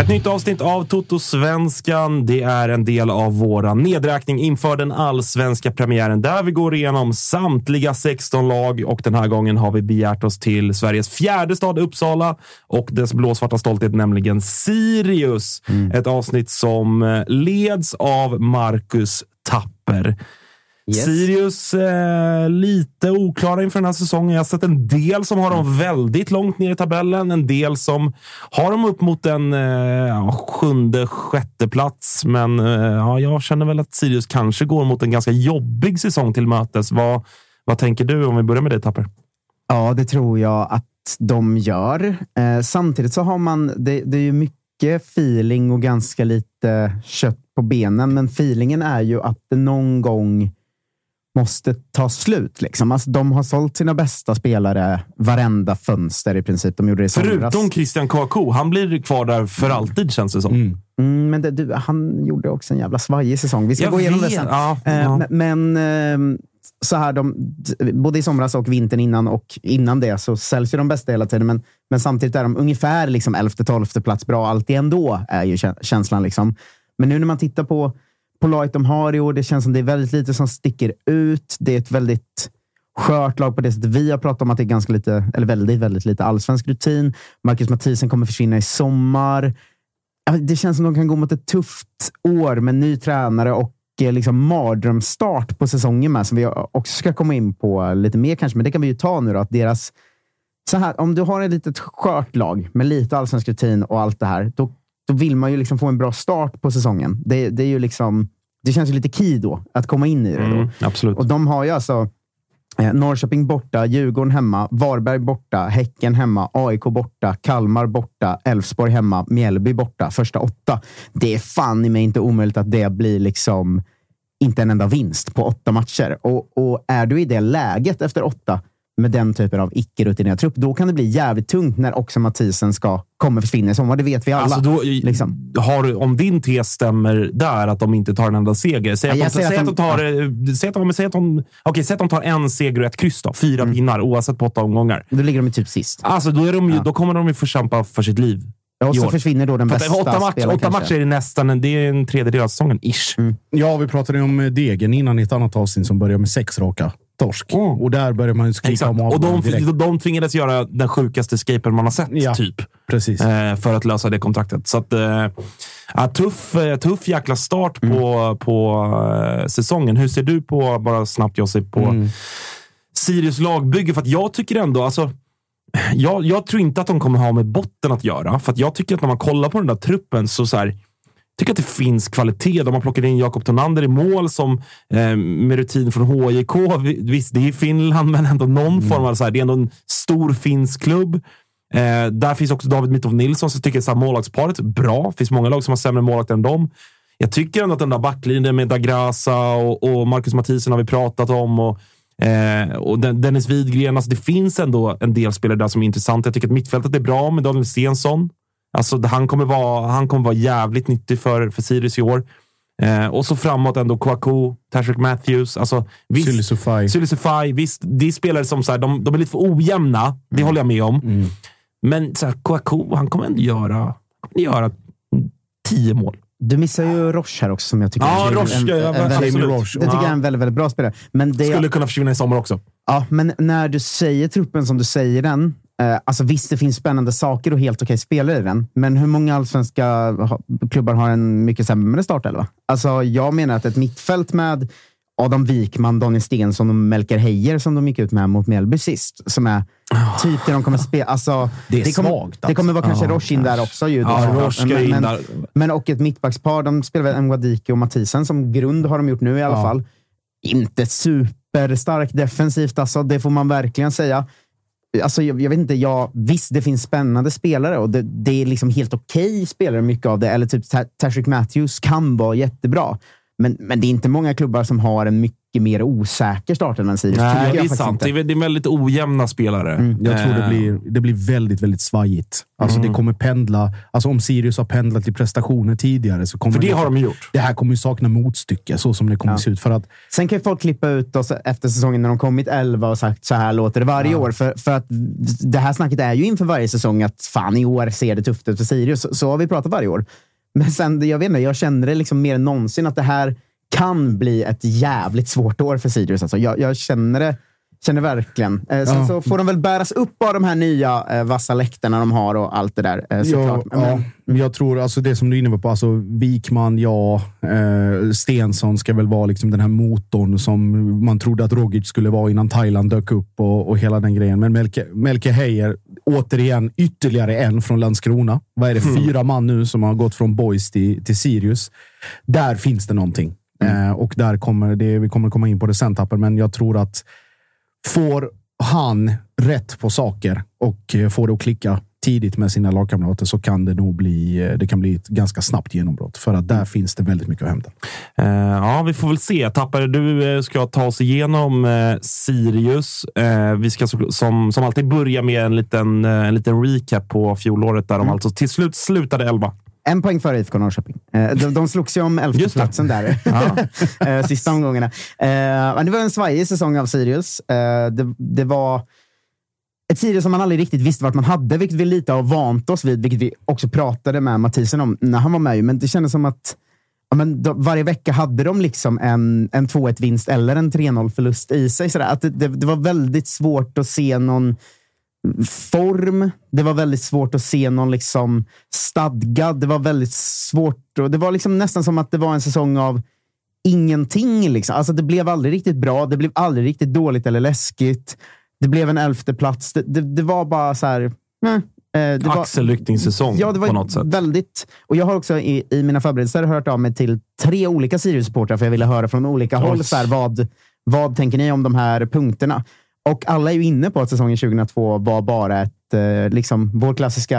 Ett nytt avsnitt av Toto-svenskan. Det är en del av vår nedräkning inför den allsvenska premiären där vi går igenom samtliga 16 lag och den här gången har vi begärt oss till Sveriges fjärde stad Uppsala och dess blåsvarta stolthet, nämligen Sirius. Ett avsnitt som eh, leds av Marcus Tapper. Yes. Sirius eh, lite oklara inför den här säsongen. Jag har sett en del som har dem väldigt långt ner i tabellen. En del som har dem upp mot en eh, sjunde, sjätte plats. Men eh, ja, jag känner väl att Sirius kanske går mot en ganska jobbig säsong till mötes. Vad, vad tänker du om vi börjar med dig Tapper? Ja, det tror jag att de gör. Eh, samtidigt så har man, det, det är ju mycket feeling och ganska lite kött på benen. Men feelingen är ju att det någon gång måste ta slut. Liksom. Alltså, de har sålt sina bästa spelare varenda fönster i princip. De gjorde det somras. Förutom Christian Kouakou. Han blir kvar där för alltid känns det som. Mm, men det, du, han gjorde också en jävla svajig säsong. Vi ska Jag gå igenom det vet. sen. Ja, Eh, ja. Men eh, så här, de, både i somras och vintern innan och innan det så säljs ju de bästa hela tiden. Men, men samtidigt är de ungefär liksom 11-12 plats bra alltid ändå, är ju kä- känslan. Liksom. Men nu när man tittar på, på laget de har i år, det känns som det är väldigt lite som sticker ut. Det är ett väldigt skört lag på det sättet. Vi har pratat om att det är ganska lite, eller väldigt, väldigt lite allsvensk rutin. Marcus Mathisen kommer försvinna i sommar. Det känns som de kan gå mot ett tufft år med ny tränare och eh, liksom mardrömsstart på säsongen med, som vi också ska komma in på lite mer kanske, men det kan vi ju ta nu då. Att deras, så här, om du har ett litet skört lag med lite allsvensk rutin och allt det här, då, då vill man ju liksom få en bra start på säsongen. Det, det, är ju liksom, det känns ju lite key då, att komma in i det. Då. Mm, absolut. Och de har ju alltså eh, Norrköping borta, Djurgården hemma, Varberg borta, Häcken hemma, AIK borta, Kalmar borta, Elfsborg hemma, Mjällby borta. Första åtta. Det är fan i mig inte omöjligt att det blir liksom inte en enda vinst på åtta matcher. Och, och är du i det läget efter åtta med den typen av icke-rutinerad trupp, då kan det bli jävligt tungt när också Mathisen ska kommer försvinna i sommar. Det vet vi alla. Alltså då, liksom. har, om din tes stämmer där, att de inte tar en enda seger. Säg att, Ja, de, säg att de tar, eh, säg att de, säg att de, okej, säg att de tar en seger och ett kryss. Då, fyra Mm. pinnar, oavsett på åtta omgångar. Då ligger de typ sist. Alltså, då, är de ju, då kommer de ju få kämpa för sitt liv. Och i så försvinner då den För att bästa åtta, match, spelaren åtta kanske. matcher är nästan en, det är en tredjedel av säsongen, ish. Mm. Ja, vi pratade ju om Degen innan i ett annat avsnitt som börjar med sex raka torsk. Mm. Och där börjar man ju skrika Exakt. om Och de, direkt. de tvingades göra den sjukaste escapen man har sett, Ja. typ. Precis. eh, för att lösa det kontraktet. Så att, eh, tuff, eh, tuff jäkla start på, Mm. på eh, säsongen. Hur ser du på, bara snabbt Josip, på Mm. Sirius lagbygge? För att jag tycker ändå, alltså, jag, jag tror inte att de kommer ha med botten att göra. För att jag tycker att när man kollar på den där truppen så, så här, tycker att det finns kvalitet. De har plockat in Jakob Tonander i mål som eh, med rutin från HJK. Vi- Visst, det är Finland, men ändå någon form av... Så här, det är ändå en stor finsk klubb. Eh, där finns också David Mitov Nilsson, jag tycker att målvaktsparet är bra. Det finns många lag som har sämre målvakter än dem. Jag tycker ändå att den där backlinjen med Dagrasa och, och Marcus Mathisen har vi pratat om. Och, eh, och Den- Dennis Widgren. Alltså det finns ändå en del spelare där som är intressanta. Jag tycker att mittfältet är bra med Daniel Stensson. Alltså, han, kommer vara, han kommer vara jävligt nyttig för, för Sirius i år. Eh, och så framåt ändå Kouakou, Tashrik Matthews. Alltså, visst. Visst, det är spelare som så här, de, de är lite för ojämna. Det håller jag med om. Men så här, Kouakou, han kommer ändå göra, kommer göra tio mål. Du missar ju Roche här också, som jag tycker Ja, är Roche, en, ja, en, en, väldigt, Roche. Det tycker Ja. jag är en väldigt, väldigt bra spelare. Men, det, Skulle kunna försvinna i sommar också. ja, men när du säger truppen som du säger den, alltså visst, det finns spännande saker och helt okej spelare i den. Men hur många allsvenska klubbar har en mycket sämre startelva? Alltså, jag menar att ett mittfält med Adam Wikman, Daniel Stensson och Melker Heijer som de gick ut med mot Mjällby sist, som är typ det de kommer spela. Alltså, Det är kommer, svagt, Det kommer vara kanske Ja, Roche in där också. Ju, Ja, men, men, men och ett mittbackspar. De spelar väl Mwadiki och Mathisen som grund har de gjort nu i alla Ja. fall. Inte superstarkt defensivt, alltså, det får man verkligen säga. Alltså, jag, jag vet inte, jag, visst, det finns spännande spelare och det, det är liksom helt okej spelare, mycket av det. Eller typ Tashrik Matthews kan vara jättebra. Men, men det är inte många klubbar som har en mycket mer osäker start än Sirius. Nej, jag det är sant. inte. Det är, det väldigt ojämna spelare. Jag tror det Eh, blir, det blir väldigt, väldigt svajigt. Alltså Mm. det kommer pendla. Alltså om Sirius har pendlat till prestationer tidigare så kommer För det har de gjort. Det här kommer ju sakna motstycke, så som det kommer Ja. se ut. För att Sen kan ju folk klippa ut oss efter säsongen när de kommit 11 och sagt så här låter det varje år. För, för att det här snacket är ju inför varje säsong att fan i år ser det tufft ut för Sirius. Så, så har vi pratat varje år. Men sen, jag vet inte, jag känner det liksom mer än någonsin att det här kan bli ett jävligt svårt år för Sirius. Alltså, jag, jag känner det. Känner verkligen. Eh, sen Ja. så får de väl bäras upp av de här nya eh, vassa läktarna de har och allt det där. Eh, såklart. Ja, ja, men jag tror alltså det som du är inne på, alltså Wikman, ja. Eh, Stensson ska väl vara liksom den här motorn som man trodde att Rogic skulle vara innan Thailand dök upp och, och hela den grejen. Men Melke, Melke Heier, återigen ytterligare en från Landskrona. Vad är det? Fyra man nu som har gått från Boys till, till Sirius. Där finns det någonting. Eh, och där kommer det, vi kommer komma in på det sen, Tapper, men jag tror att får han rätt på saker och eh, får det att klicka tidigt med sina lagkamrater så kan det nog bli, eh, det kan bli ett ganska snabbt genombrott. För att där finns det väldigt mycket att hämta. Eh, ja, vi får väl se. Tappare, du ska ta oss igenom eh, Sirius. Eh, vi ska som, som alltid börja med en liten, en liten recap på fjolåret där de alltså till slut slutade 11. En poäng före IFK Norrköping. Eh, De, de slogs ju om elfteplatsen där. Eh, Sista omgångarna. Eh, det var en svajig säsong av Sirius. Det, det var ett Sirius som man aldrig riktigt visste vart man hade, vilket vi lite har vant oss vid, vilket vi också pratade med Mathisen om när han var med. Men det kändes som att ja, men de, varje vecka hade de liksom en, en 2-1-vinst eller en 3-0-förlust i sig. Sådär. Att det, det, det var väldigt svårt att se någon form. Det var väldigt svårt att se någon liksom stadgad. Det var väldigt svårt. Och det var liksom nästan som att det var en säsong av ingenting. Liksom. Alltså, det blev aldrig riktigt bra. Det blev aldrig riktigt dåligt eller läskigt. Det blev en elfte plats. Det, det, det var bara så här... eh, det Axelryckningssäsong Ja, det var på något sätt. väldigt... Och jag har också i, i mina förberedelser hört av mig till tre olika Sirius-supportrar för jag ville höra från olika Oj. håll. Så här, vad, vad tänker ni om de här punkterna? Och alla är ju inne på att säsongen 2002 var bara ett, eh, liksom, vår klassiska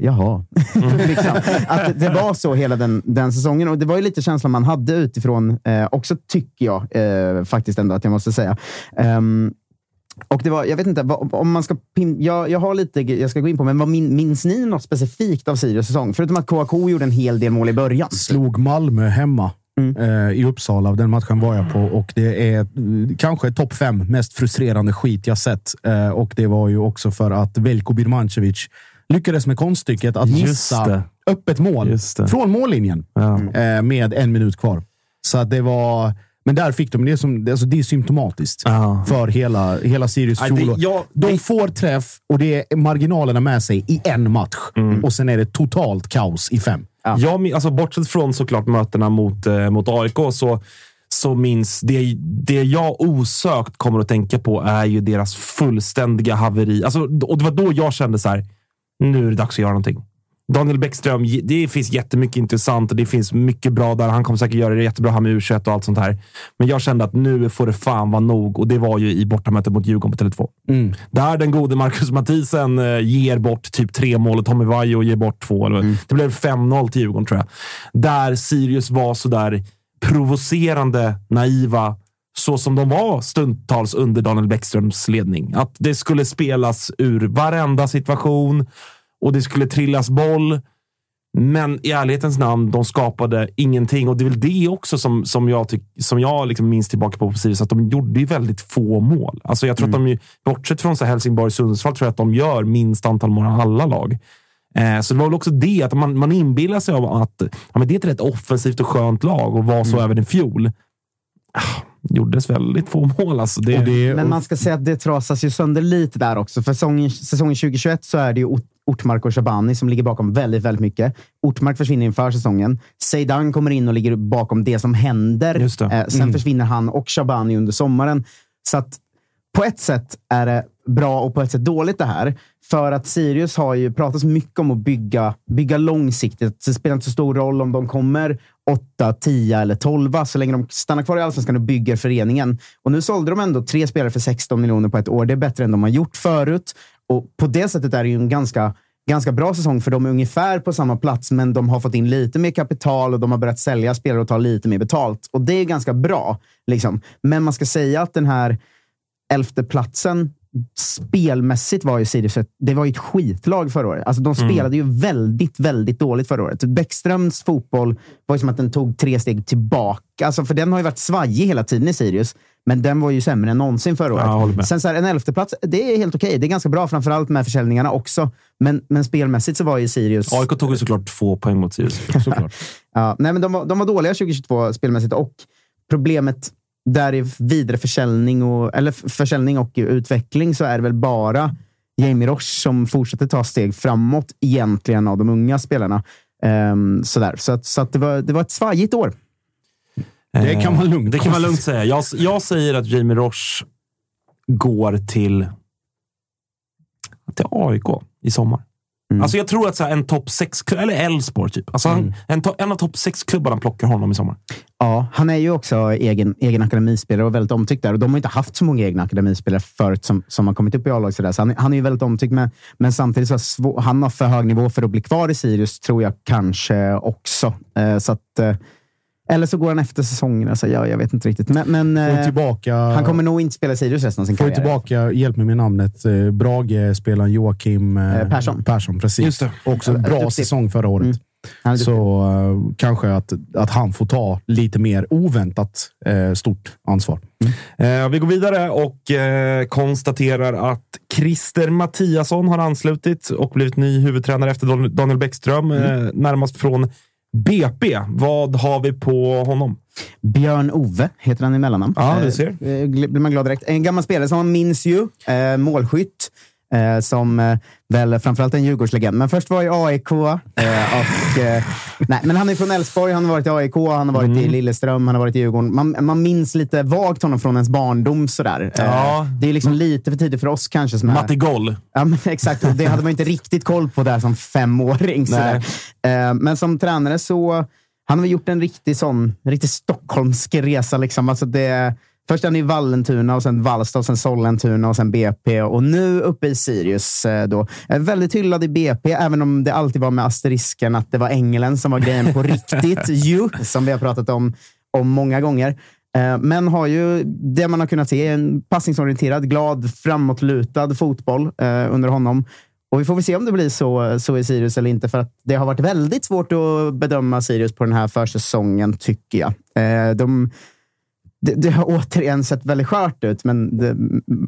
jaha. liksom. Att det- var så hela den, den säsongen. Och det var ju lite känslan man hade utifrån, eh, också tycker jag eh, faktiskt ändå att jag måste säga. Ehm, och det var, jag vet inte, om man ska pin, jag, jag har lite jag ska gå in på, men vad min, minns ni något specifikt av Sirius säsong? Förutom att KK gjorde en hel del mål i början. Slog Malmö hemma Mm. eh, i Uppsala. Den matchen var jag på och det är eh, kanske topp fem mest frustrerande skit jag sett. Eh, och det var ju också för att Veljko Birmancevic lyckades med konststycket att missa öppet mål från mållinjen Ja. med en minut kvar. Så att det var Men där fick de det som... Alltså det är symptomatiskt Ja. för hela, hela Sirius fjolår. jag- De det- får träff och det är marginalerna med sig i en match. Mm. Och sen är det totalt kaos i fem. Ja. Jag, alltså, bortsett från såklart mötena mot, eh, mot AIK så, så minns det, det jag osökt kommer att tänka på är ju deras fullständiga haveri. Alltså, och det var då jag kände så här, nu är det dags att göra någonting. Daniel Bäckström, det finns jättemycket intressant och det finns mycket bra där. Han kommer säkert göra det jättebra här med u och allt sånt här. Men jag kände att nu får det fan vara nog och det var ju i bortamötet mot Djurgården på Tele2. Där den gode Marcus Mathisen eh, ger bort typ tre mål och Tommy Vaiho ger bort två. Eller- Det blev 5-0 till Djurgården tror jag. Där Sirius var sådär provocerande naiva så som de var stundtals under Daniel Bäckströms ledning. Att det skulle spelas ur varenda situation och det skulle trillas boll. Men i ärlighetens namn, de skapade ingenting. Och det är väl det också som, som jag, tyck, som jag liksom minns tillbaka på på Sirius, att de gjorde ju väldigt få mål. Alltså jag tror att de, bortsett från så Helsingborg Sundsvall, tror jag att de gör minst antal mål av alla lag. Eh, så det var väl också det, att man, man inbillar sig av att ja, men det är ett rätt offensivt och skönt lag och var så även i fjol. Ah, gjordes väldigt få mål. Alltså det, Och det, Men man ska säga att det trasas ju sönder lite där också. För säsongen, säsongen 2021 så är det ju Ortmark och Shabani som ligger bakom väldigt, väldigt mycket. Ortmark försvinner inför säsongen. Seidan kommer in och ligger bakom det som händer. Det. Eh, sen försvinner han och Shabani under sommaren. Så att på ett sätt är det bra och på ett sätt dåligt det här. För att Sirius har ju pratat mycket om att bygga, bygga långsiktigt. Det spelar inte så stor roll om de kommer 8, 10 eller 12 så länge de stannar kvar i Allsvenskan och bygger föreningen. Och nu sålde de ändå tre spelare för 16 miljoner på ett år. det är bättre än de har gjort förut. Och på det sättet är det ju en ganska ganska bra säsong för de är ungefär på samma plats, men de har fått in lite mer kapital och de har börjat sälja spelare och ta lite mer betalt. Och det är ganska bra. Liksom. Men man ska säga att den här elfte platsen spelmässigt var ju Sirius ett, det var ju ett skitlag förra året. Alltså, de spelade ju väldigt, väldigt dåligt förra året. Bäckströms fotboll var ju som att den tog tre steg tillbaka. Alltså, för den har ju varit svajig hela tiden i Sirius, men den var ju sämre än någonsin förra året. med. Sen så här, en elfte plats, det är helt okej. Det är ganska bra, framförallt med försäljningarna också. Men, men spelmässigt så var ju Sirius... AIK tog ju såklart två poäng mot Sirius. såklart. Ja, nej, men de, var, de var dåliga 2022 spelmässigt och problemet där i vidare försäljning och, eller försäljning och utveckling så är det väl bara Jamie Roche som fortsätter ta steg framåt egentligen av de unga spelarna. Ehm, sådär. Så, att, så att det, var, det var ett svajigt år. Det kan man lugnt Det kan man lugnt säga. Jag, jag säger att Jamie Roche går till, till AIK i sommar. Mm. Alltså jag tror att så en topp 6 eller Elfsborg typ. Alltså han, en, to, en av topp 6-klubbarna plockar honom i sommar. Ja, han är ju också egen, egen akademispelare och väldigt omtyckt där. Och de har inte haft så många egna akademispelare förut som, som har kommit upp i A-lag. sådär. Så han, han är ju väldigt omtyckt, men, men samtidigt så har svå, han har för hög nivå för att bli kvar i Sirius, tror jag kanske också. Eh, så att, eh, eller så går han efter säsongen. Alltså, ja, jag vet inte riktigt. Men, men eh, tillbaka, han kommer nog inte spela Sirius resten av sin får karriär. tillbaka, hjälp mig med namnet, eh, Brage-spelaren Joakim eh, Eh, Persson. Persson precis. Just det. Också en Ja, bra säsong förra året. Mm. Är duktig. Så eh, kanske att, att han får ta lite mer oväntat eh, stort ansvar. Eh, vi går vidare och konstaterar att Christer Mattiasson har anslutit och blivit ny huvudtränare efter Dan- Daniel Bäckström. Eh, närmast från BP. Vad har vi på honom? Björn Ove heter han i mellannamn. Ja, du Eh, ser. eh, gl- blir man glad direkt. En gammal spelare som man minns ju. Eh, målskytt. Eh, som eh, väl framförallt en Djurgårdslegend. Men först var i AIK. Eh, och, eh, nej, men han är från Elfsborg, han har varit i AIK, han har varit Mm. i Lilleström, han har varit i Djurgården. Man, man minns lite vagt honom från ens barndom. Sådär. Eh, Ja. Det är liksom lite för tidigt för oss kanske. Som Matti Goll. Ja, men exakt. Och det hade man inte riktigt koll på där som femåring. sådär. Eh, Men som tränare så han har gjort en riktig sån, riktig stockholmsk resa. Liksom. Alltså det, först är i Vallentuna, och sen Vallsta, och sen Sollentuna och sen BP. Och nu uppe i Sirius. eh, Då. Är väldigt hyllad i BP, även om det alltid var med asterisken att det var Engelen som var grejen på riktigt. ju, som vi har pratat om, om många gånger. Eh, Men har ju det man har kunnat se, en passningsorienterad, glad, framåtlutad fotboll eh, under honom. Och vi får väl se om det blir så, så i Sirius eller inte, för att det har varit väldigt svårt att bedöma Sirius på den här försäsongen, tycker jag. Eh, de, det, det har återigen sett väldigt skört ut, men, det,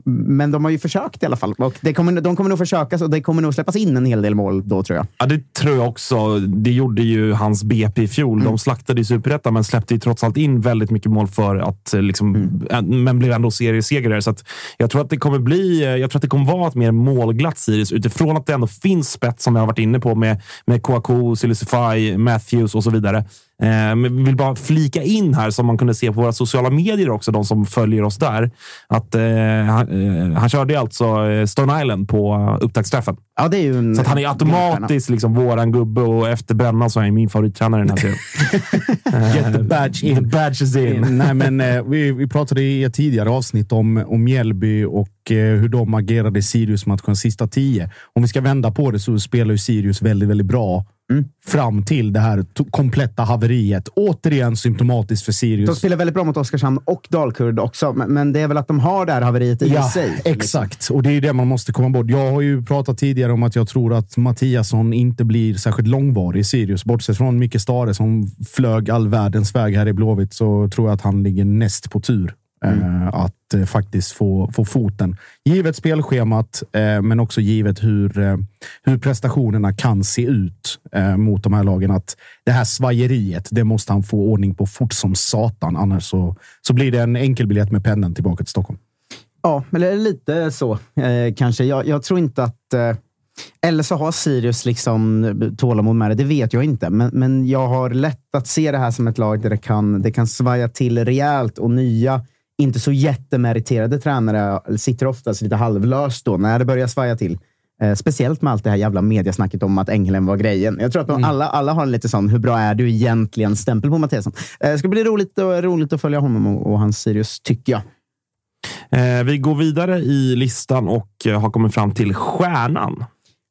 men de har ju försökt i alla fall. Och det kommer, de kommer nog försöka och det kommer nog släppas in en hel del mål då, tror jag. Ja, det tror jag också. Det gjorde ju hans BP i fjol. Mm. De slaktade i superettan, men släppte ju trots allt in väldigt mycket mål för att liksom, mm. men blev ändå seriesegrare. Så jag tror att det kommer bli. Jag tror att det kommer vara ett mer målglatt Sirius utifrån att det ändå finns spets som jag har varit inne på med, med Kouakou, Silicify, Matthews och så vidare. Eh, men vill bara flika in här, som man kunde se på våra sociala medier också, de som följer oss där, att eh, han, eh, han körde alltså eh, Stone Island på upptaktsträffen. Ja, det är ju en, så han är automatiskt liksom våran gubbe och efter Brännan så är han min favorittränare i den här serien. Get the badge in. The badge is in. Nej, men, eh, vi, vi pratade i ett tidigare avsnitt om, om Mjällby och eh, hur de agerade i Sirius-matchen sista tio. Om vi ska vända på det så spelar ju Sirius väldigt, väldigt bra Mm. Fram till det här kompletta haveriet. Återigen symptomatiskt för Sirius. De spelar väldigt bra mot Oskarshamn och Dalkurd också, men det är väl att de har det här haveriet i ja, sig. Liksom. Exakt, och det är det man måste komma bort. Jag har ju pratat tidigare om att jag tror att Mattiasson inte blir särskilt långvarig i Sirius. Bortsett från Micke Stare som flög all världens väg här i Blåvitt så tror jag att han ligger näst på tur Mm. Eh, att eh, faktiskt få, få foten. Givet spelschemat, eh, men också givet hur, hur prestationerna kan se ut mot de här lagen. Att det här svajeriet, det måste han få ordning på fort som satan. Annars så, så blir det en enkelbiljett med pendeln tillbaka till Stockholm. Ja, eller lite så kanske. Jag, jag, tror inte att... Eller så har Sirius liksom tålamod med det. Det vet jag inte. Men, men jag har lätt att se det här som ett lag där det kan, det kan svaja till rejält och nya inte så jättemeriterade tränare sitter oftast lite halvlöst då när det börjar svaja till. Eh, speciellt med allt det här jävla mediasnacket om att Ängelhem var grejen. Jag tror att mm. alla, alla har en lite sån, hur bra är du egentligen? stämpel på Mattiasson. Eh, det ska bli roligt, och, roligt att följa honom och, och hans Sirius, tycker jag. Eh, vi går vidare i listan och eh, har kommit fram till stjärnan.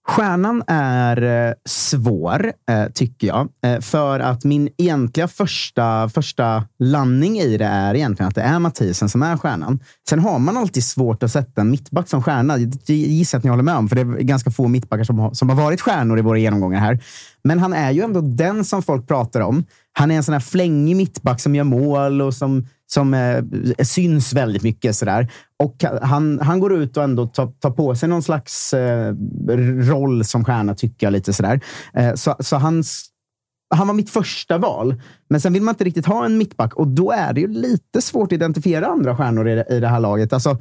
Stjärnan är eh, svår, eh, tycker jag. Eh, för att min egentliga första, första landning i det är egentligen att det är Mathisen som är stjärnan. Sen har man alltid svårt att sätta en mittback som stjärna. Det gissar att ni håller med om, för det är ganska få mittbackar som har, som har varit stjärnor i våra genomgångar här. Men han är ju ändå den som folk pratar om. Han är en sån här flängig mittback som gör mål och som, som eh, syns väldigt mycket. Sådär. Och han, han går ut och ändå tar, tar på sig någon slags eh, roll som stjärna, tycker jag. lite sådär. Eh, så så hans, han var mitt första val. Men sen vill man inte riktigt ha en mittback och då är det ju lite svårt att identifiera andra stjärnor i det, i det här laget. Alltså,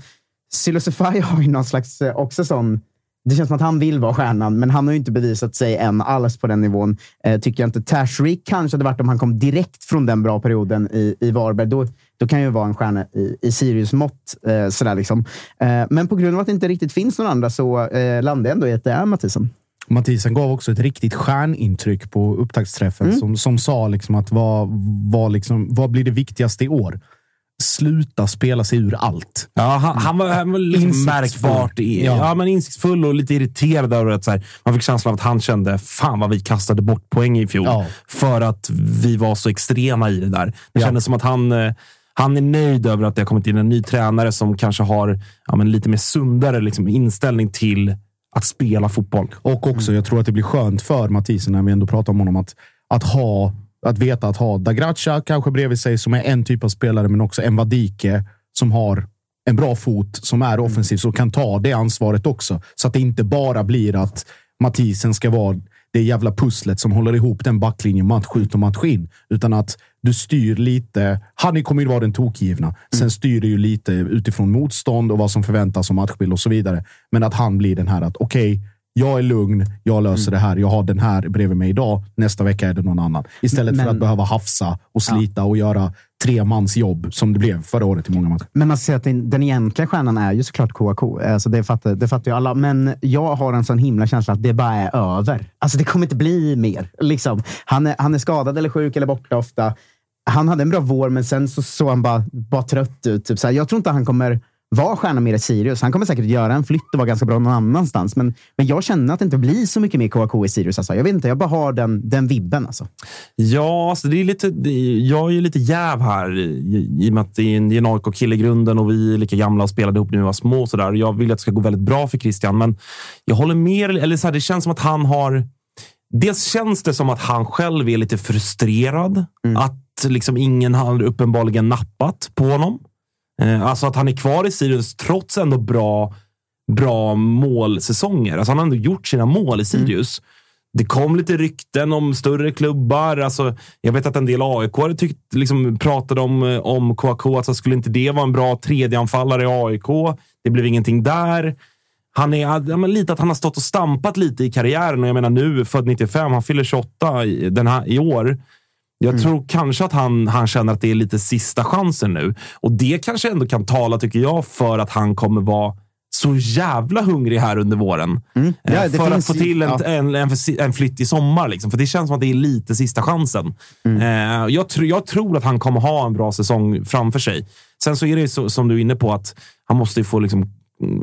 Silosify har ju någon slags eh, också sån det känns som att han vill vara stjärnan, men han har ju inte bevisat sig än alls på den nivån. Eh, tycker jag inte. Tashreeq kanske hade varit om han kom direkt från den bra perioden i, i Varberg. Då, då kan ju vara en stjärna i, i Sirius-mått. Eh, sådär liksom. eh, men på grund av att det inte riktigt finns någon andra så eh, landar jag ändå i att det är Mathisen. Mathisen gav också ett riktigt stjärnintryck på upptaktsträffen mm. som, som sa liksom att vad, vad, liksom, vad blir det viktigaste i år? Sluta spela sig ur allt. Ja, han, han var, han var liksom märkbart i, ja. ja. men insiktsfull och lite irriterad över att så här, man fick känslan av att han kände fan vad vi kastade bort poäng i fjol ja. för att vi var så extrema i det där. Det ja. kändes som att han eh, han är nöjd över att det har kommit in en ny tränare som kanske har ja, men lite mer sundare liksom, inställning till att spela fotboll. Och också, jag tror att det blir skönt för Mathisen när vi ändå pratar om honom att, att ha att veta att ha Dagracha kanske bredvid sig som är en typ av spelare, men också en Vadike som har en bra fot, som är offensiv, så kan ta det ansvaret också. Så att det inte bara blir att Mathisen ska vara det jävla pusslet som håller ihop den backlinjen match ut och match in. Utan att du styr lite. Han kommer ju vara den tokgivna. Sen mm. styr du ju lite utifrån motstånd och vad som förväntas om matchbild och så vidare. Men att han blir den här att okej, okay, jag är lugn, jag löser mm. det här. Jag har den här bredvid mig idag. Nästa vecka är det någon annan. Istället men, för att behöva hafsa och slita ja. och göra tre mans jobb som det blev förra året i många matcher. Men man ser att den, den egentliga stjärnan är ju såklart KAK. Alltså det, fattar, det fattar ju alla. Men jag har en sån himla känsla att det bara är över. Alltså det kommer inte bli mer. Liksom. Han, är, han är skadad eller sjuk eller borta ofta. Han hade en bra vår, men sen så såg han bara, bara trött ut. Typ så här. Jag tror inte han kommer vara stjärna mer i Sirius. Han kommer säkert göra en flytt och vara ganska bra någon annanstans. Men, men jag känner att det inte blir så mycket mer KK i Sirius. Alltså. Jag vet inte, jag bara har den, den vibben. Alltså. Ja, alltså det är lite, jag är ju lite jäv här i, i och med att det är en, en AIK-kille i grunden och vi är lika gamla och spelade ihop när vi var små. Och så där. Jag vill att det ska gå väldigt bra för Christian, men jag håller med. Eller så här, det känns som att han har... Dels känns det som att han själv är lite frustrerad. Mm. Att att liksom ingen har uppenbarligen nappat på honom. Eh, alltså att han är kvar i Sirius trots ändå bra, bra målsäsonger. Alltså han har ändå gjort sina mål i Sirius. Mm. Det kom lite rykten om större klubbar. Alltså, jag vet att en del aik liksom, pratade om, om KK. Alltså, skulle inte det vara en bra tredjeanfallare i AIK? Det blev ingenting där. Han är ja, lite att han har stått och stampat lite i karriären. Och jag menar nu, född 95, han fyller 28 i, den här, i år. Jag mm. tror kanske att han, han känner att det är lite sista chansen nu. Och det kanske ändå kan tala, tycker jag, för att han kommer vara så jävla hungrig här under våren. Mm. Ja, eh, för att få till en, ja. en, en, en, flytt i sommar. Liksom. För det känns som att det är lite sista chansen. Mm. Eh, jag, tr jag tror att han kommer ha en bra säsong framför sig. Sen så är det så, som du är inne på, att han måste få liksom,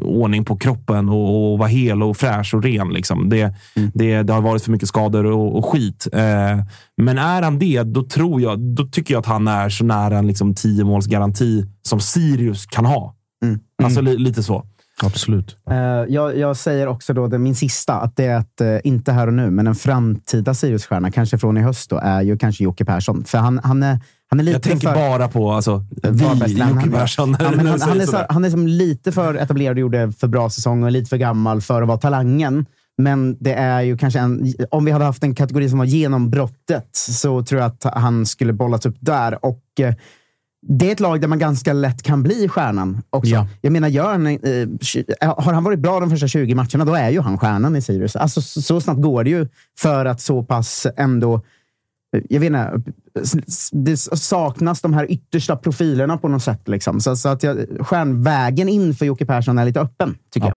ordning på kroppen och, och vara hel och fräsch och ren. Liksom. Det, mm. det, det har varit för mycket skador och, och skit. Eh, men är han det, då, tror jag, då tycker jag att han är så nära en liksom, tio måls garanti som Sirius kan ha. Mm. Alltså li, lite så. Absolut. Uh, jag, jag, säger också då, det, min sista, att det är att, uh, inte här och nu, men en framtida Siriusstjärna, kanske från i höst, då, är ju kanske Jocke Persson. För han, han är han är lite jag tänker för, bara på alltså, vi, Jocke Persson. Han, han, är, så, han är som lite för etablerad och gjorde för bra säsong och lite för gammal för att vara talangen. Men det är ju kanske en, om vi hade haft en kategori som var genombrottet så tror jag att han skulle bollats upp där. Och eh, det är ett lag där man ganska lätt kan bli stjärnan också. Ja. Jag menar, gör han, eh, har han varit bra de första 20 matcherna, då är ju han stjärnan i Sirius. Alltså, så, så snabbt går det ju för att så pass ändå jag vet inte, det saknas de här yttersta profilerna på något sätt. Liksom. Så, så att jag, stjärnvägen in för Jocke Persson är lite öppen, tycker ja. jag.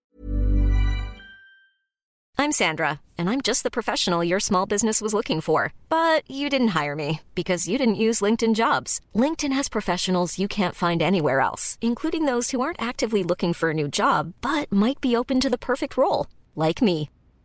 I'm Sandra, and I'm just the professional your small business was looking for. But you didn't hire me, because you didn't use LinkedIn Jobs. LinkedIn has professionals you can't find anywhere else, including those who aren't actively looking for a new job, but might be open to the perfect role, like me.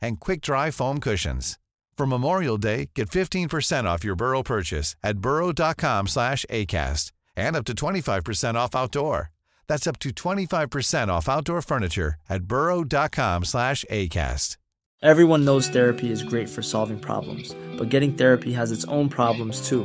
and quick-dry foam cushions. For Memorial Day, get 15% off your Burrow purchase at burrow.com slash ACAST and up to 25% off outdoor. That's up to 25% off outdoor furniture at burrow.com slash ACAST. Everyone knows therapy is great for solving problems, but getting therapy has its own problems too,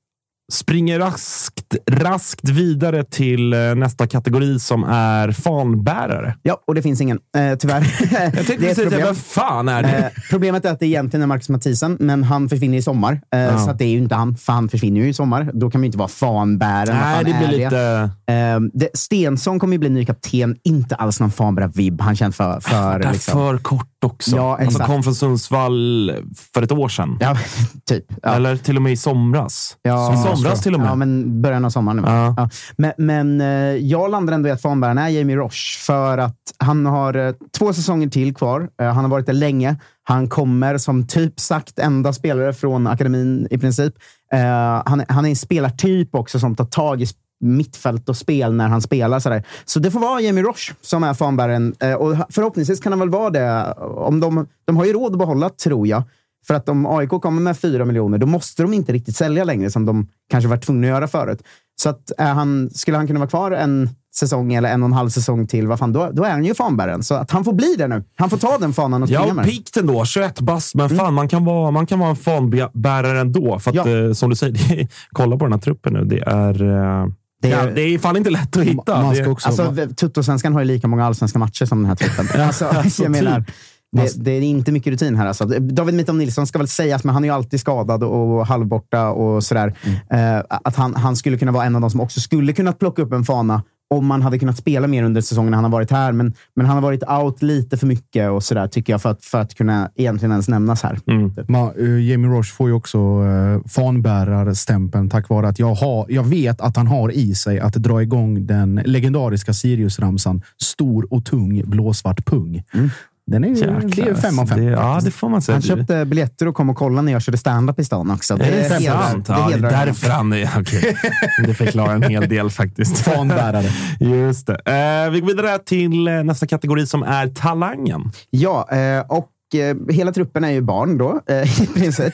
springer raskt, raskt vidare till eh, nästa kategori som är fanbärare. Ja, och det finns ingen. Eh, tyvärr. Jag tänkte det är säga, vad fan är det? Eh, problemet är att det egentligen är Marcus Mathisen, men han försvinner i sommar. Eh, ja. Så det är ju inte han, för han försvinner ju i sommar. Då kan man ju inte vara fanbärare. Nej, det blir lite... Det. Eh, det, Stensson kommer ju bli ny kapten. Inte alls någon fanbärare-vibb. Han känns för... för, liksom. för kort också. Ja, exakt. Alltså kom från Sundsvall för ett år sedan. Ja, typ. Ja. Eller till och med i somras. Ja, I somras till och med. Ja, men början av sommaren. Ja. ja. Men, men eh, jag landar ändå i att fanbäraren är Jamie Roche. För att han har eh, två säsonger till kvar. Eh, han har varit där länge. Han kommer som typ sagt enda spelare från akademin i princip. Han, han är en spelartyp också som tar tag i mittfält och spel när han spelar. Sådär. Så det får vara Jamie Roche som är fanbäraren. Och förhoppningsvis kan han väl vara det. Om de, de har ju råd att behålla, tror jag. För att om AIK kommer med 4 miljoner, då måste de inte riktigt sälja längre som de kanske varit tvungna att göra förut. Så att är han, skulle han kunna vara kvar en säsong eller en och en halv säsong till, vad fan, då, då är han ju fanbäraren. Så att han får bli det nu. Han får ta den fanan och springa ja, med pikt ändå. 21 bast, men mm. fan, man, kan vara, man kan vara en fanbärare ändå. För att, ja. eh, som du säger, kolla på den här truppen nu. Det är... Eh... Det är, ja, det är fan inte lätt att hitta. Man ska också, alltså, Tuttosvenskan har ju lika många allsvenska matcher som den här truppen. alltså, jag menar, Det, det är inte mycket rutin här. Alltså. David Mitov Nilsson ska väl sägas, men han är ju alltid skadad och halvborta och sådär. Mm. Eh, att han, han skulle kunna vara en av de som också skulle kunnat plocka upp en fana om man hade kunnat spela mer under säsongen han har varit här. Men, men han har varit out lite för mycket och sådär, tycker jag, för att, för att kunna egentligen ens nämnas här. Ma, eh, Jamie Roche får ju också uh, fanbärarstämpeln tack vare att jag, har, jag vet att han har i sig att dra igång den legendariska Sirius-ramsan Stor och tung blåsvart pung. Den är ju det är ju fem av fem. Det, ja, det får man säga. Han köpte biljetter och kom och kollade när jag körde stand-up i stan också. Det är hedrar- sant. det Ja, det är därför han är... okej. Det förklarar en hel del faktiskt. Fanbärare. Just det. Eh, vi går vidare till eh, nästa kategori som är talangen. Ja, eh, och eh, hela truppen är ju barn då, eh, i princip.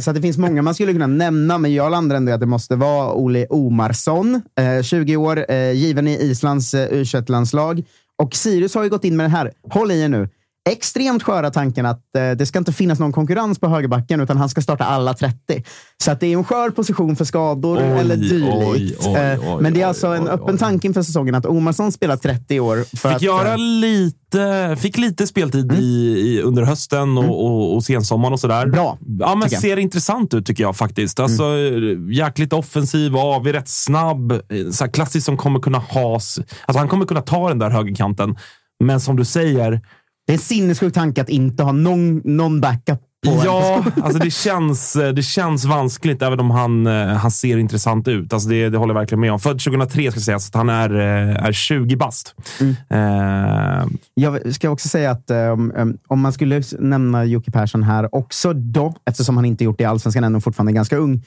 Så att det finns många man skulle kunna nämna, men jag landar ändå i att det måste vara Ole Omarsson, eh, 20 år, given i Islands eh, U21-landslag. Och Sirius har ju gått in med den här, håll i er nu, extremt sköra tanken att eh, det ska inte finnas någon konkurrens på högerbacken, utan han ska starta alla 30. Så att det är en skör position för skador Oj, eller dylikt. oj, Eh, oj, men det är alltså en öppen tanke inför säsongen att Omarsson spelar 30 år. För Fick att, göra eh, lite, fick lite speltid i, i, under hösten och, och, och sensommaren och sådär. Bra, Ja, men jag. ser intressant ut tycker jag faktiskt. Alltså, Jäkligt offensiv, av, rätt snabb. eh, Så klassiskt som kommer kunna ha... s- Alltså, han kommer kunna ta den där högerkanten. Men som du säger, Det är en sinnessjuk tanke att inte ha någon, någon backup Ja, alltså det känns, det känns vanskligt även om han, eh, han ser intressant ut. Alltså det, det håller jag verkligen med om. Född 2003 ska sägas att han är, eh, är 20 bast. Eh, Jag ska också säga att um, om man skulle nämna Jocke Persson här också då, eftersom han inte gjort det i Allsvenskan än och fortfarande är ganska ung, eh,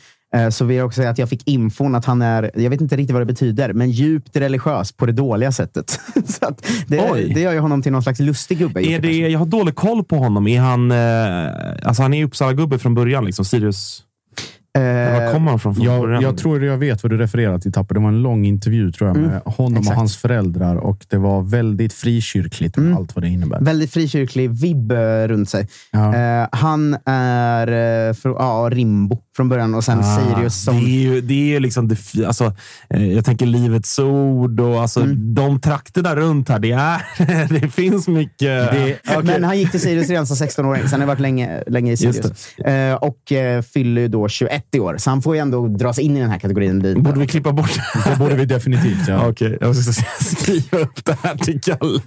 så vill jag också säga att jag fick infon att han är, jag vet inte riktigt vad det betyder, men djupt religiös på det dåliga sättet. så att det, Oj. det gör ju honom till någon slags lustig gubbe. Är det, jag har dålig koll på honom. Är han, eh, alltså han är Uppsala-gubbe från början, liksom. Sirius. Var Eh, kommer han från från Jag, början? jag tror jag vet vad du refererar till, Tapper. Det var en lång intervju tror jag, med honom exakt. och hans föräldrar och det var väldigt frikyrkligt med allt vad det innebär. Väldigt frikyrklig vibb eh, runt sig. Ja. Eh, han är eh, från ja, Rimbo från början och sen Sirius som... Ah, Det är ju, det är ju liksom det, alltså, eh, jag tänker Livets Ord och alltså, Mm. de trakterna runt här. Det, är, det finns mycket. Det- Men han gick till Sirius redan som 16-åring. Sen har varit länge, länge i Sirius. Eh, och eh, fyller ju då 21 i år. Så han får ju ändå dras in i den här kategorin. lite. Borde vi klippa bort Det borde vi definitivt göra. Okej, jag ska skriva upp det här till Kalle.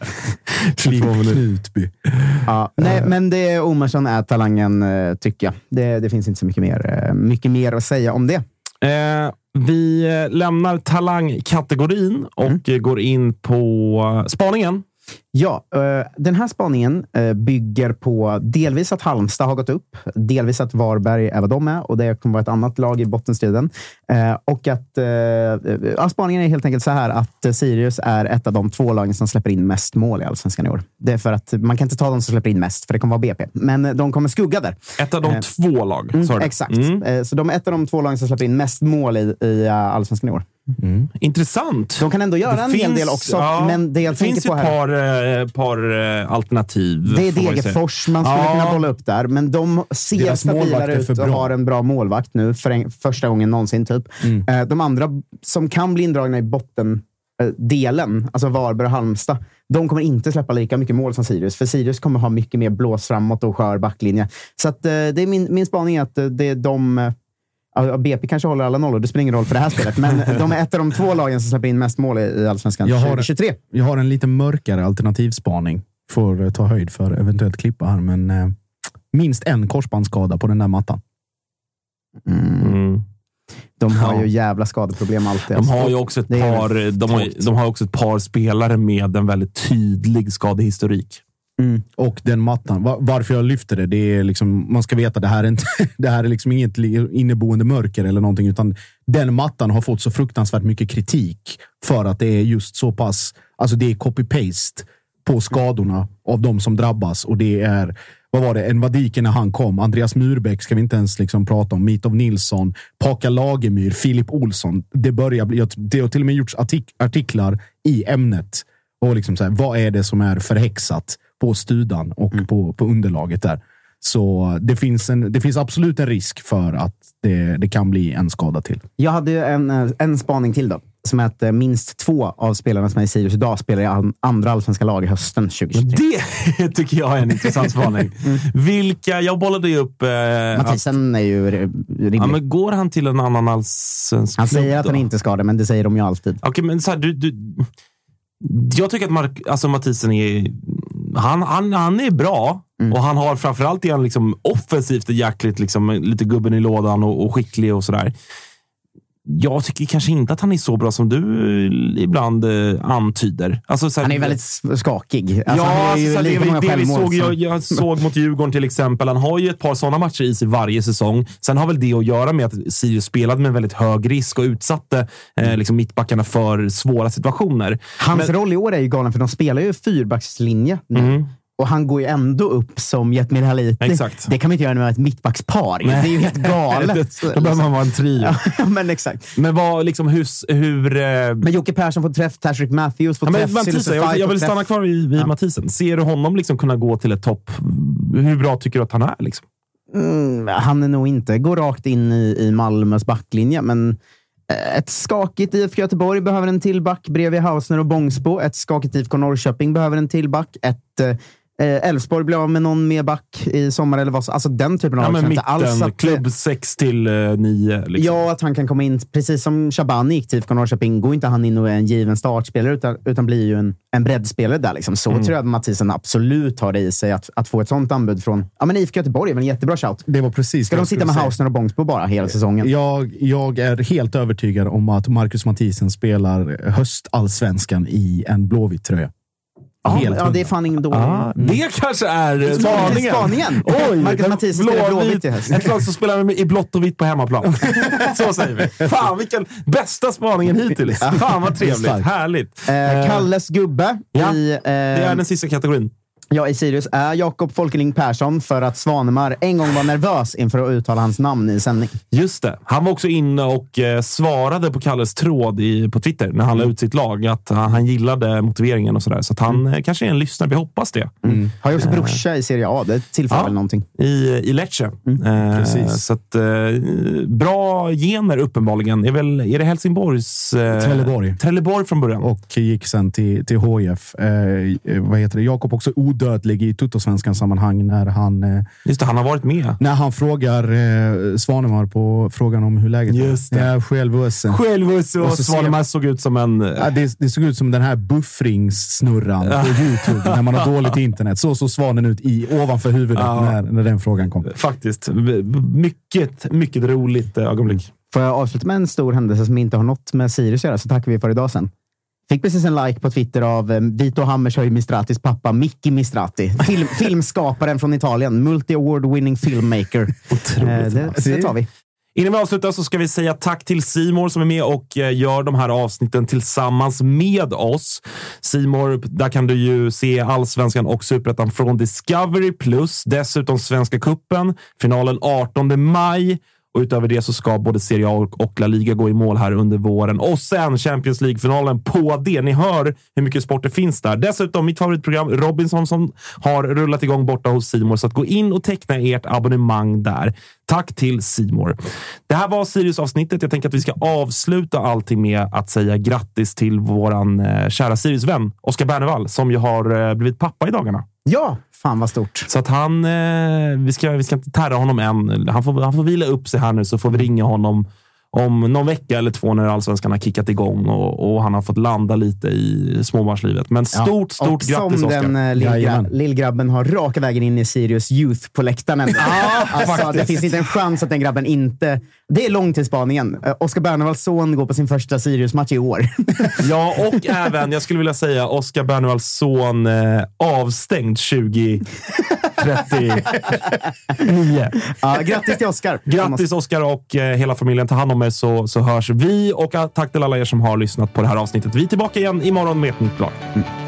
Klipp Knutby. Ja, nej, men det, Omarsson är talangen, eh, tycker jag. Det, det finns inte så mycket mer, eh, mycket mer att säga om det. Eh, vi lämnar talangkategorin och eh, går in på spaningen. Ja, eh, den här spaningen eh, bygger på delvis att Halmstad har gått upp, delvis att Varberg är vad de är och det kommer vara ett annat lag i bottenstriden. Eh, och att ja, spaningen är helt enkelt så här att Sirius är ett av de två lagen som släpper in mest mål i allsvenskan i år. Det är för att man kan inte ta de som släpper in mest, för det kommer vara BP. Men de kommer skugga där. Ett av de Eh, två lag. sa du? Exakt. Mm. Så de är ett av de två lagen som släpper in mest mål i, i allsvenskan i år. Intressant. De kan ändå göra Det en hel finns- del också, ja, men det jag det tänker finns på ett här... par, eh, par eh, alternativ. Det är får man. Degerfors man skulle Ja. kunna bolla upp där, men de ser Deras stabilare ut och bra. har en bra målvakt nu för en, första gången någonsin. typ. Eh, De andra som kan bli indragna i bottendelen, alltså Varberg och Halmstad, de kommer inte släppa lika mycket mål som Sirius, för Sirius kommer ha mycket mer blås framåt och skör backlinje. Så att, eh, det är min, min spaning att eh, det är de... ja, BP kanske håller alla nollor, det spelar ingen roll för det här spelet, men de är ett av de två lagen som släpper in mest mål i, i Allsvenskan Jag har- 2023. Jag har en lite mörkare alternativspaning. Får eh, ta höjd för eventuellt klippa här, men eh, minst en korsbandsskada på den där mattan. Mm. De har Ja. ju jävla skadeproblem alltid. De har alltså. ju också ett par, de har, de har också ett par spelare med en väldigt tydlig skadehistorik. Mm. Och den mattan. Varför jag lyfter det, det är liksom, man ska veta det här är inte, det här är liksom inget inneboende mörker eller någonting, utan den mattan har fått så fruktansvärt mycket kritik för att det är just så pass, alltså det är copy-paste på skadorna av de som drabbas och det är, vad var det, en Vadike när han kom, Andreas Murbeck ska vi inte ens liksom prata om, Mitov Nilsson, Paka Lagemyr, Filip Olsson. Det börjar bli, det har till och med gjorts artik, artiklar i ämnet. Och liksom så här, vad är det som är förhäxat? På studan och på, på underlaget där? Så det finns, en, det finns absolut en risk för att det, det kan bli en skada till. Jag hade en, eh, en spaning till då. som är att eh, minst två av spelarna som är i Sirius idag spelar i an- andra allsvenska lag i hösten 2023. Det tycker jag är en intressant spaning. Vilka... Jag bollade ju upp... Eh, Mathisen är ju rimlig. ja, men går han till en annan allsvensk han klubb säger att han inte ska det, men det säger de ju alltid. Okej, men så här, du, du, jag tycker att Mark, alltså Mathisen är, han, han, han är bra Mm. och han har framförallt han liksom offensivt jäkligt liksom, lite gubben i lådan och, och skicklig och sådär. Jag tycker kanske inte att han är så bra som du ibland eh, antyder. Alltså, så här, Han är väldigt skakig. Alltså, ja, alltså, så här, det, det vi såg, jag, jag såg mot Djurgården till exempel. Han har ju ett par sådana matcher i sig varje säsong. Sen har väl det att göra med att Sirius spelade med väldigt hög risk och utsatte eh, liksom mittbackarna för svåra situationer. Hans Men- roll i år är ju galen, för de spelar ju fyrbackslinje nu. Mm. Och han går ju ändå upp som Jetmir Haliti. Exakt. Det kan man inte göra med ett mittbackspar. Det är ju helt galet. Då behöver man vara en trio. Ja, men exakt. Men vad, liksom, hur... hur eh, Men Jocke Persson får träff, Tashrik Matthews får ja, men, träff, Silas jag, Fai jag vill stanna kvar vid, vid Mathisen. Ser du honom liksom kunna gå till ett topp? Hur bra tycker du att han är? Liksom? Mm, han är nog inte gå rakt in i, i Malmös backlinje, men eh, ett skakigt IFK Göteborg behöver en till back bredvid Hausner och Bångsbo. Ett skakigt IFK Norrköping behöver en till back. Ett eh, Elfsborg blir av med någon mer back i sommar eller vad så. Alltså den typen av Ja, men alls mitten, att... klubb 6 till 9. Liksom. Ja, att han kan komma in, precis som Shabani gick till IFK Norrköping, går inte han in och är en given startspelare, utan, utan blir ju en, en breddspelare där. Liksom. Så Mm. tror jag att Mathisen absolut har det i sig, att, att få ett sånt anbud från ja, men IFK Göteborg. är väl en jättebra shout. Det var precis Ska de sitta med. Hausner och Bångsbo bara hela säsongen? Jag, jag är helt övertygad om att Marcus Mathisen spelar höstallsvenskan i en blåvit tröja. Helt ja, det är fan ingen dålig... Ah, det kanske är spaningen. Spaningen. Marcus Mathisen spelar blåvitt i höst. Ett lag som spelar i blått och vitt på hemmaplan. Så säger vi. Fan, vilken bästa spaningen hittills. Fan vad trevligt. Härligt. Eh, Kalles gubbe Ja, i, eh, Det är den sista kategorin. Ja, i Sirius är Jakob Folkeling Persson för att Svanemar en gång var nervös inför att uttala hans namn i sändning. Just det. Han var också inne och eh, svarade på Kalles tråd i, på Twitter när han la ut sitt lag. Att han, han gillade motiveringen och sådär. Så att han eh, kanske är en lyssnare. Vi hoppas det. Har ju också brorsa i Serie A. Det tillför Ja. väl någonting. I, i Lecce. Eh, Precis. så att, eh, bra gener uppenbarligen. Är, väl, är det Helsingborgs... Eh, Trelleborg. Trelleborg från början. och gick sen till, till HIF. Eh, eh, vad heter det? Jakob också odödlig i Tuttosvenskan sammanhang när han, eh, Just det, han har varit med. när han frågar eh, Svanemar på frågan om hur läget Just är. det. Ja, själv så. Själv så, Och så Svanemar såg ut som en... Ja, det, det såg ut som den här buffringssnurran på YouTube när man har dåligt internet. Så såg svanen ut i, ovanför huvudet Ja. när, när den frågan kom. Faktiskt. Mycket, mycket roligt eh, ögonblick. Får jag avsluta med en stor händelse som inte har något med Sirius att göra, så tackar vi för idag sen. Fick precis en like på Twitter av eh, Vito Hammershöj Mistratis pappa, Micki Mistrati. Film, filmskaparen från Italien. Multi-award winning filmmaker. Otroligt. Eh, det, det tar vi. Innan vi avslutar så ska vi säga tack till Simor som är med och eh, gör de här avsnitten tillsammans med oss. Simor, där kan du ju se allsvenskan och superettan från Discovery+. Dessutom Svenska Kuppen, finalen 18 maj. Och utöver det så ska både Serie A och- La Liga gå i mål här under våren. Och sen Champions League-finalen på det. Ni hör hur mycket sport det finns där. Dessutom mitt favoritprogram Robinson som har rullat igång borta hos Simor. Så att gå in och teckna ert abonnemang där. Tack till Simor. Det här var Sirius-avsnittet. Jag tänker att vi ska avsluta allting med att säga grattis till våran eh, kära Sirius-vän Oskar Bernevall som ju har eh, blivit pappa i dagarna. Ja, fan vad stort. Så att han, eh, vi, ska, vi ska inte tärra honom än. Han får, han får vila upp sig här nu så får vi ringa honom om någon vecka eller två när allsvenskan har kickat igång och, och han har fått landa lite i småbarnslivet. Men stort, stort och grattis som den eh, lillgra- lillgrabben har raka vägen in i Sirius Youth på läktaren. alltså, det finns inte en chans att den grabben inte... Det är långtidsspaningen. Uh, Oskar Bernevalls son går på sin första Sirius-match i år. Ja, och även, jag skulle vilja säga, Oskar Bernevalls son eh, avstängd 2039. Ja, grattis till Oskar. Grattis Oskar och eh, hela familjen. Ta hand om kommer så, så hörs vi. Och tack till alla er som har lyssnat på det här avsnittet. Vi är tillbaka igen imorgon med ett nytt lag. Mm.